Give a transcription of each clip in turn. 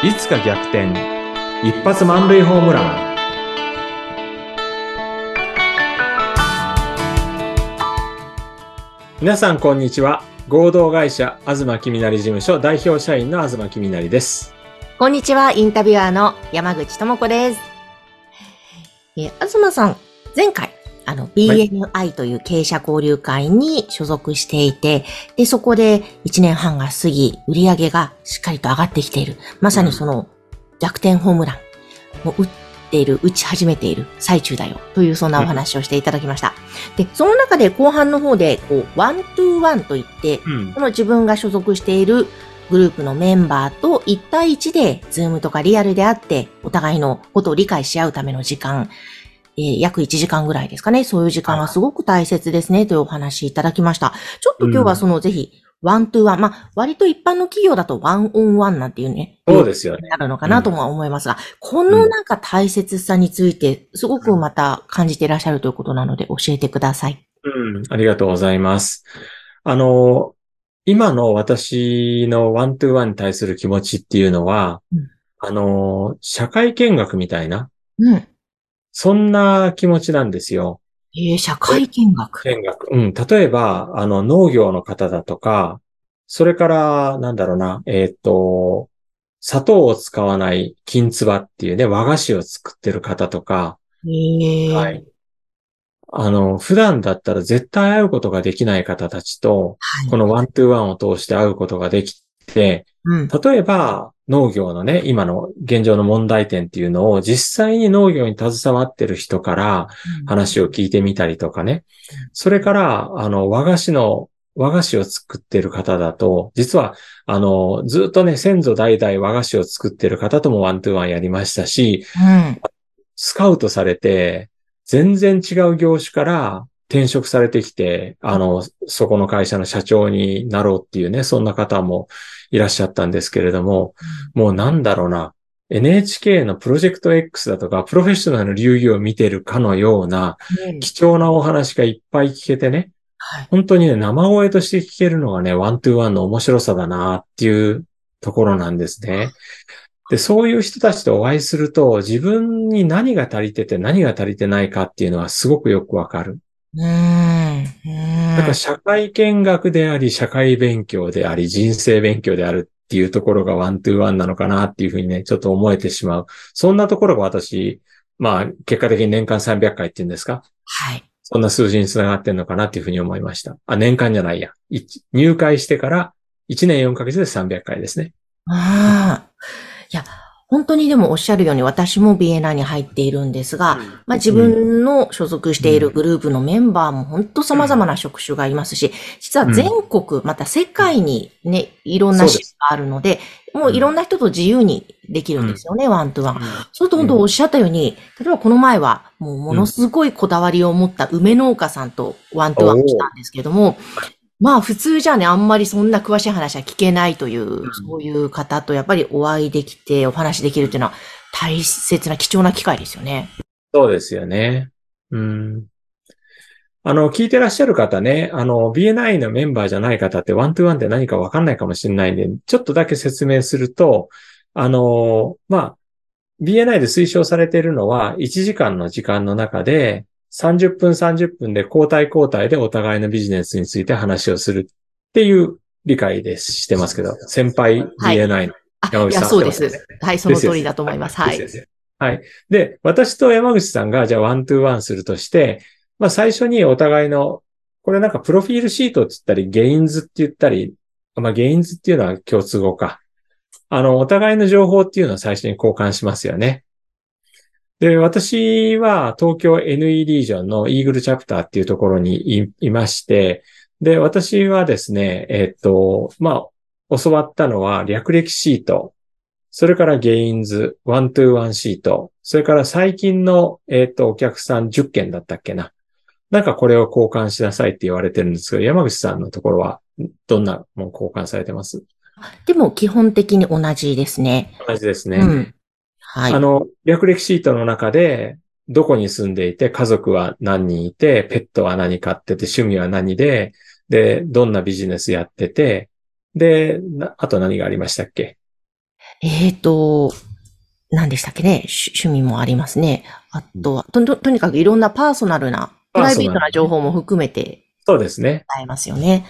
いつか逆転。一発満塁ホームラン。皆さんこんにちは。合同会社東きみなり事務所代表社員の東きみなりです。こんにちは、インタビュアーの山口智子です。え、東さん、前回、あの、BNI という経営者交流会に所属していて、で、そこで1年半が過ぎ、売り上げがしっかりと上がってきている。まさにその逆転ホームランを打っている、打ち始めている最中だよ。というそんなお話をしていただきました。で、その中で後半の方で、こう、 one to one といって、うんこの自分が所属しているグループのメンバーと1対1で、 Zoom とかリアルであって、お互いのことを理解し合うための時間、えー約1時間ぐらいですかね。そういう時間はすごく大切ですね、というお話いただきました。ちょっと今日はその、ぜひ、 one to one。まあ、割と一般の企業だと one on one なんていうね。そうですよねなるのかなとも思いますが、このなんか大切さについて、すごくまた感じていらっしゃるということなので、教えてください。うん、ありがとうございます。あの、今の私の one to one に対する気持ちっていうのは、うんあの、社会見学みたいな、うん。そんな気持ちなんですよ。えー、社会見学。見学。うん。例えば、あの、農業の方だとか、それから、なんだろうな、えーっと、砂糖を使わない金つばっていうね、和菓子を作ってる方とか、えー、はい。あの、普段だったら絶対会うことができない方たちと、はいこのワントゥーワンを通して会うことができて、うん。例えば農業のね、今の現状の問題点っていうのを実際に農業に携わってる人から話を聞いてみたりとかね。それから、あの、和菓子の、和菓子を作ってる方だと、実は、あの、ずっとね、先祖代々和菓子を作ってる方ともワントゥーワンやりましたし、うん。スカウトされて、全然違う業種から転職されてきて、あの、そこの会社の社長になろうっていうね、そんな方もいらっしゃったんですけれども、もうなんだろうな、NHK のプロジェクト X だとか、プロフェッショナルの流儀を見てるかのような、うん貴重なお話がいっぱい聞けてね、はい。本当にね、生声として聞けるのがね、 one to one の面白さだなっていうところなんですね。で、そういう人たちとお会いすると、自分に何が足りてて何が足りてないかっていうのはすごくよくわかる。だから。社会見学であり、社会勉強であり、人生勉強であるっていうところが one to one なのかなっていうふうにね、ちょっと思えてしまう。そんなところが私、まあ、結果的に年間300回っていうんですか？はい。そんな数字につながってんのかなっていうふうに思いました。あ、年間じゃないや。い入会してから1年4ヶ月で300回ですね。ああ。いや、本当にでもおっしゃるように私も BNI に入っているんですが、まあ自分の所属しているグループのメンバーも本当様々な職種がいますし、実は全国、また世界にね、いろんなそうです支があるので、もういろんな人と自由にできるんですよね、ワントゥワン。そうすると本当おっしゃったように、例えばこの前はもうものすごいこだわりを持った梅農家さんと one to one をしたんですけども、まあ普通じゃね、あんまりそんな詳しい話は聞けないという、そういう方とやっぱりお会いできてお話できるっていうのは大切な貴重な機会ですよね。そうですよね。うん。あの、聞いてらっしゃる方ね、あの、BNI のメンバーじゃない方って one to one って何かわかんないかもしれないんで、ちょっとだけ説明すると、あの、まあ、BNI で推奨されているのは、1時間の時間の中で、30分30分で交代交代でお互いのビジネスについて話をするっていう理解です、してますけど、先輩はい BNI のあ、山口さんいや、そうです。はい、その通りだと思います。はい。はい。で、私と山口さんが、じゃあ one to one するとして、まあ最初にお互いの、これなんかプロフィールシートって言ったり、 GAINS って言ったり、まあ GAINS っていうのは共通語か。あの、お互いの情報っていうのを最初に交換しますよね。で、私は東京 NE リージョンのイーグルチャプターっていうところにいまして、で、私はですね、えっと、まあ、教わったのは略歴シート、それから GAINS、one to one シート、それから最近の、えっ、と、お客さん10件だったっけな。なんかこれを交換しなさいって言われてるんですけど、山口さんのところはどんなもん交換されてます？でも基本的に同じですね。同じですね。うん。はい。あの、略歴シートの中で、どこに住んでいて、家族は何人いて、ペットは何飼ってて、趣味は何で、で、どんなビジネスやってて、で、なあと何がありましたっけ？えっ、と、何でしたっけね？趣趣味もありますね。あとは、と、ととにかくいろんなパーソナルな、プライベートな情報も含めてそうですね。伝えますよね。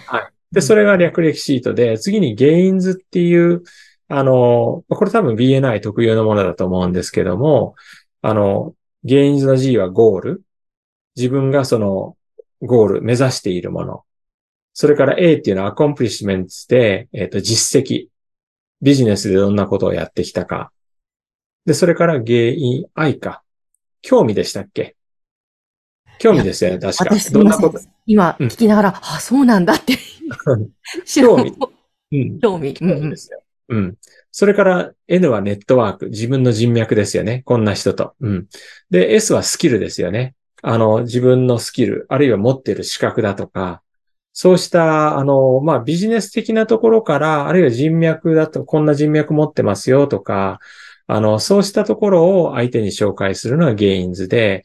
で、それが略歴シートで、次に GAINS っていう、あの、これ多分 BNI 特有のものだと思うんですけども、あの、ゲインズの G はゴール。自分がそのゴール、目指しているもの。それから A っていうのは accomplishment で、えっ、と、実績。ビジネスでどんなことをやってきたか。で、それからゲイン、愛か。興味でしたっけ？興味ですよね、確か。私どんなこと？今うん聞きながら、あ、そうなんだって。興味うん。興味。うんですよ。うん。それから N はネットワーク、自分の人脈ですよね。こんな人と。うん。で、S はスキルですよね。あの、自分のスキル、あるいは持ってる資格だとか、そうした、あの、まあ、ビジネス的なところから、あるいは人脈だと、こんな人脈持ってますよとか、あの、そうしたところを相手に紹介するのがゲインズで、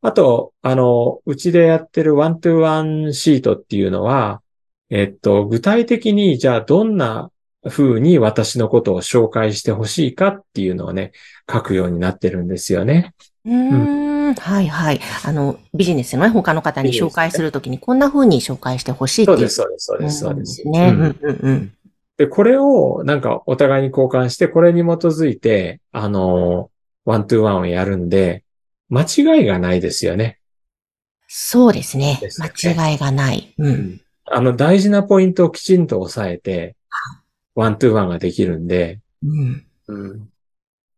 あと、あの、うちでやってるワントゥワンシートっていうのは、えっと、具体的に、じゃあどんな風に私のことを紹介してほしいかっていうのをね、書くようになってるんですよね。うーん、はいはい。あの、ビジネスのね、他の方に紹介するときに、こんな風に紹介してほしいっていう。そうです、そうです、そうです、そうです。ね。ううんんうんうん。で、これをなんかお互いに交換して、これに基づいて、あの、 one to one をやるんで、間違いがないですよね。そうですねです。ね間違いがない。うん。あの、大事なポイントをきちんと押さえて、 one to one ができるんで、うん。うん、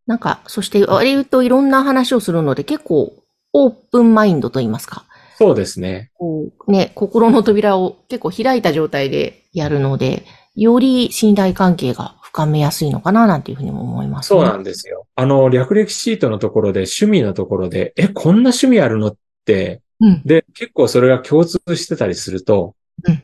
なんか、そして割といろんな話をするので、結構 open mind と言いますか。そうですね。こう、ね、心の扉を結構開いた状態でやるので、より信頼関係が深めやすいのかな、なんていうふうにも思います、ね。そうなんですよ。あの、略歴シートのところで、趣味のところで、え、こんな趣味あるのって、うん。で、結構それが共通してたりすると、うん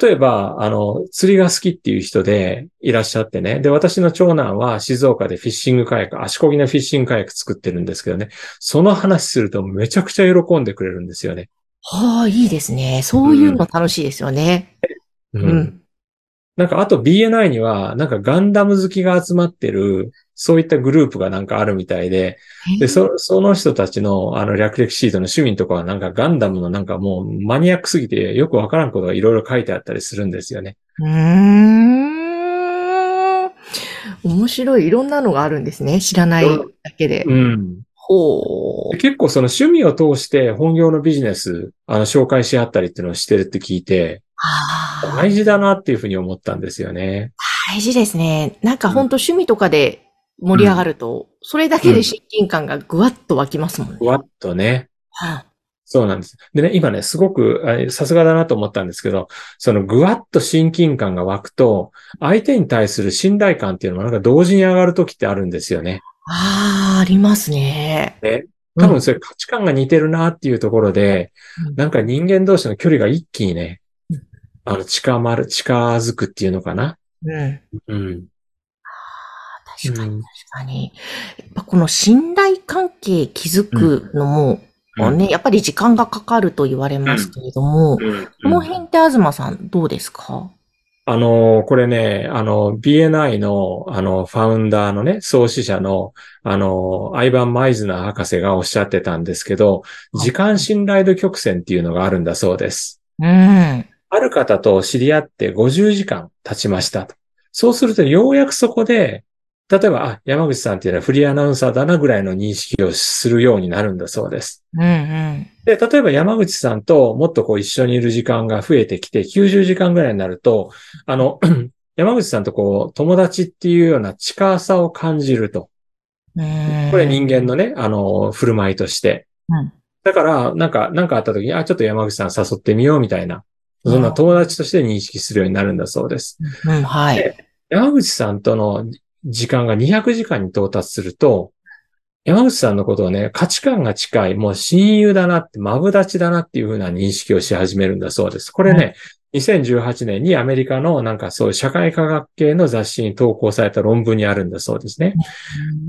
例えば、あの、釣りが好きっていう人でいらっしゃってね。で、私の長男は静岡でフィッシングカヤック、足こぎのフィッシングカヤック作ってるんですけどね。その話するとめちゃくちゃ喜んでくれるんですよね。はあ、いいですね。そういうの楽しいですよね。ううん。なんか、あと BNI には、なんかガンダム好きが集まってる、そういったグループがなんかあるみたいで、で、そ、その人たちの、あの、略歴シートの趣味のとこはなんかガンダムのなんかもうマニアックすぎてよくわからんことがいろいろ書いてあったりするんですよね。うーん。面白い。いろんなのがあるんですね。知らないだけで。うん。ほう。結構その趣味を通して本業のビジネス、あの、紹介し合ったりっていうのをしてるって聞いて、大事だなっていうふうに思ったんですよね。大事ですね。なんか本当趣味とかで盛り上がると、それだけで親近感がぐわっと湧きますもんね。ふわっとね。はそうなんです。でね、今ね、すごく、あさすがだなと思ったんですけど、そのぐわっと親近感が湧くと、相手に対する信頼感っていうのもなんか同時に上がるときってあるんですよね。ああ、ありますね。ね。多分それ価値観が似てるなっていうところで、うんなんか人間同士の距離が一気にねうん、あの、近まる、近づくっていうのかな。うん。うん。確かに、うん確かに。やっぱこの信頼関係築くのも、うんね、やっぱり時間がかかると言われますけれども、うんこの辺って東さんどうですか？あの、これね、あの、BNI の、あの、ファウンダーのね、創始者の、あの、アイバン・マイズナー博士がおっしゃってたんですけど、時間信頼度曲線っていうのがあるんだそうです。うん。ある方と知り合って50時間経ちましたと。そうすると、ようやくそこで、例えば、あ、山口さんっていうのはフリーアナウンサーだなぐらいの認識をするようになるんだそうです。うんうん。で、例えば山口さんともっとこう一緒にいる時間が増えてきて、90時間ぐらいになると、あの、山口さんとこう友達っていうような近さを感じると。うんこれ人間のね、あの、振る舞いとして。うんだから、なんか、なんかあった時に、あ、ちょっと山口さん誘ってみようみたいな。そんな友達として認識するようになるんだそうです。うん、はい。で山口さんとの時間が200時間に到達すると、山口さんのことをね、価値観が近い、もう親友だなって、マブダチだなっていうふうな認識をし始めるんだそうです。これね、2018年にアメリカのなんかそういう社会科学系の雑誌に投稿された論文にあるんだそうですね。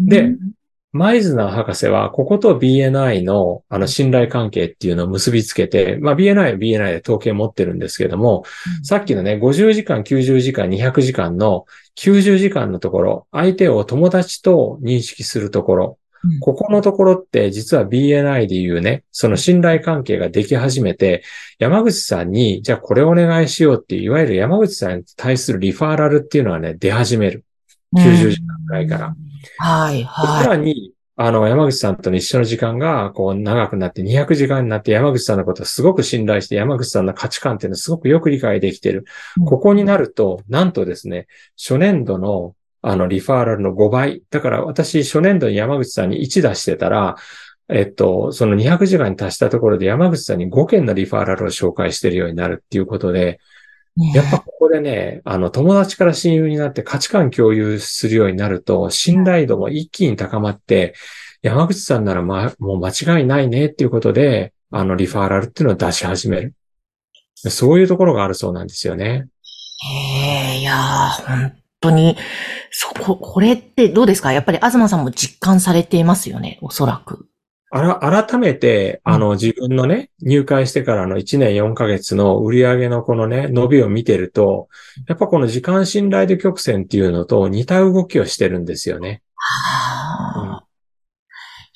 でマイズナー博士は、ここと BNI のあの信頼関係っていうのを結びつけて、まあ BNI は BNI で統計持ってるんですけども、うんさっきのね、50時間、90時間、200時間の90時間のところ、相手を友達と認識するところ、うんここのところって実は BNI でいうね、その信頼関係ができ始めて、山口さんに、じゃあこれお願いしようっていう、いわゆる山口さんに対するリファーラルっていうのはね、出始める。90時間くらいから。はい、さはらに、あの、山口さんとの一緒の時間が、こう、長くなって200時間になって山口さんのことをすごく信頼して、山口さんの価値観っていうのをすごくよく理解できているうん。ここになると、なんとですね、初年度の、あの、リファーラルの5倍。だから私、初年度に山口さんに1出してたら、えっと、その200時間に達したところで山口さんに5件のリファーラルを紹介しているようになるっていうことで、い。やっぱここでね、あの、友達から親友になって価値観共有するようになると、信頼度も一気に高まって、山口さんならま、もう間違いないねっていうことで、あの、リファーラルっていうのを出し始める。そういうところがあるそうなんですよね。へえ、いやー、本当に、そこ、これってどうですか？やっぱり東さんも実感されていますよね、おそらく。あら、改めて、あの、自分のね、入会してからの1年4ヶ月の売上のこのね、伸びを見てると、やっぱこの時間信頼度曲線っていうのと似た動きをしてるんですよね。はあ。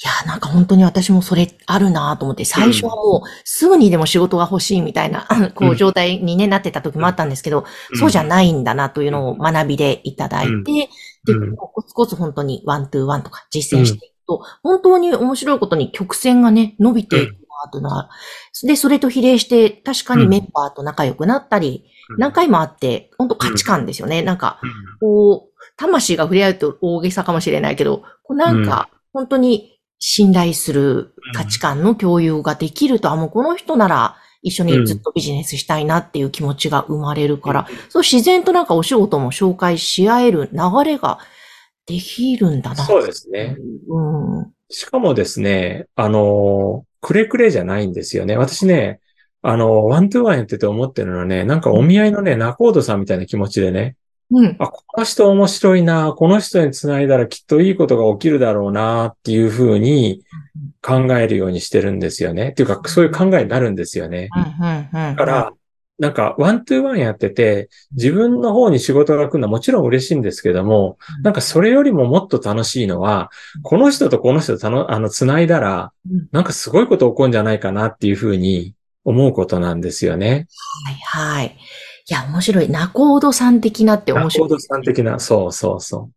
いや、なんか本当に私もそれあるなと思って、最初はもうすぐにでも仕事が欲しいみたいな、こうん。う状態にね、なってた時もあったんですけど、そうじゃないんだなというのを学びでいただいて、うん。で、うん。コツコツ本当にワントゥーワンとか実践してと、本当に面白いことに曲線がね、伸びていくなというのは、で、それと比例して確かにメンバーと仲良くなったり、何回もあって、本当価値観ですよね。なんか、こう、魂が触れ合うと大げさかもしれないけど、こうなんか、本当に信頼する価値観の共有ができると、あ、もうこの人なら一緒にずっとビジネスしたいなっていう気持ちが生まれるから、そう自然となんかお仕事も紹介し合える流れができるんだな。そうですね。うん。しかもですね、あの、くれくれじゃないんですよね。私ね、あの、ワントゥーワンやってて思ってるのはね、なんかお見合いのね、仲人さんみたいな気持ちでね、うん。あ、この人面白いな、この人に繋いだらきっといいことが起きるだろうな、っていうふうに考えるようにしてるんですよね。っていうか、そういう考えになるんですよね。うん、うん、うん。だから、なんか、ワントゥーワンやってて、自分の方に仕事が来るのはもちろん嬉しいんですけども、なんかそれよりももっと楽しいのは、この人とこの人とたの、あの、繋いだらうん、なんかすごいこと起こるんじゃないかなっていうふうに思うことなんですよね。はい、はい。いや、面白い。ナコードさん的なって面白い。ナコードさん的な、そうそうそ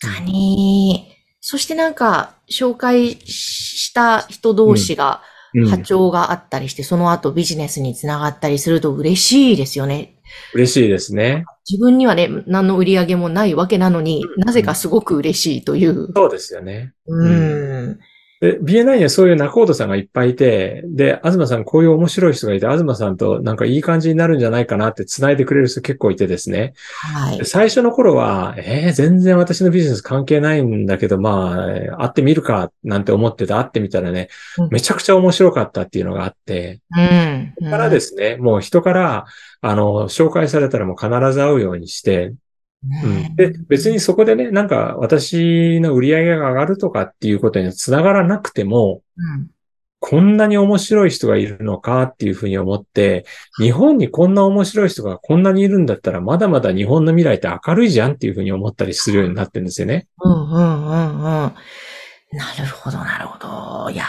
確かに。そしてなんか、紹介した人同士がう。うん波。長があったりして、その後ビジネスにつながったりすると嬉しいですよね。嬉しいですね。自分にはね、何の売り上げもないわけなのに、うんなぜかすごく嬉しいという。そうですよね。うん。で、BNI にはそういう仲人さんがいっぱいいて、で、東さんこういう面白い人がいて、東さんとなんかいい感じになるんじゃないかなって繋いでくれる人結構いてですね。はいで。最初の頃は、えー、全然私のビジネス関係ないんだけど、まあ、会ってみるか、なんて思ってて会ってみたらねうん、めちゃくちゃ面白かったっていうのがあって、うん。そこからですね、もう人から、あの、紹介されたらもう必ず会うようにして、うん。で、別にそこでね、なんか私の売り上げが上がるとかっていうことにつながらなくても、うん。こんなに面白い人がいるのかっていうふうに思って、日本にこんな面白い人がこんなにいるんだったら、まだまだ日本の未来って明るいじゃんっていうふうに思ったりするようになってるんですよね。うんうんうんうん。なるほど、なるほど。いや、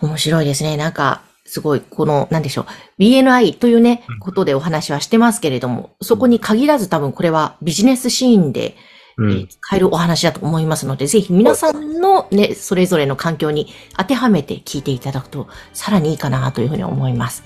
面白いですね。なんか、すごい、この、なんでしょう。BNI というねうん、ことでお話はしてますけれども、そこに限らず多分これはビジネスシーンで、うん。えー使えるお話だと思いますので、ぜひ皆さんのね、それぞれの環境に当てはめて聞いていただくと、さらにいいかなというふうに思います。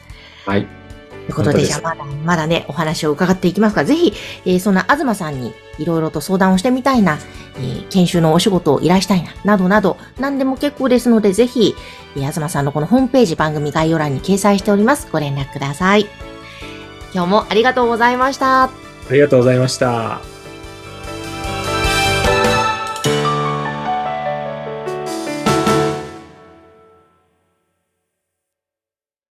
はい。ということで、じゃあまだ、まだね、お話を伺っていきますが、ぜひ、えーそんな東さんにいろいろと相談をしてみたいな、えー研修のお仕事を依頼したいな、などなど、何でも結構ですので、ぜひ、えー東さんのこのホームページ番組概要欄に掲載しております。ご連絡ください。今日もありがとうございました。ありがとうございました。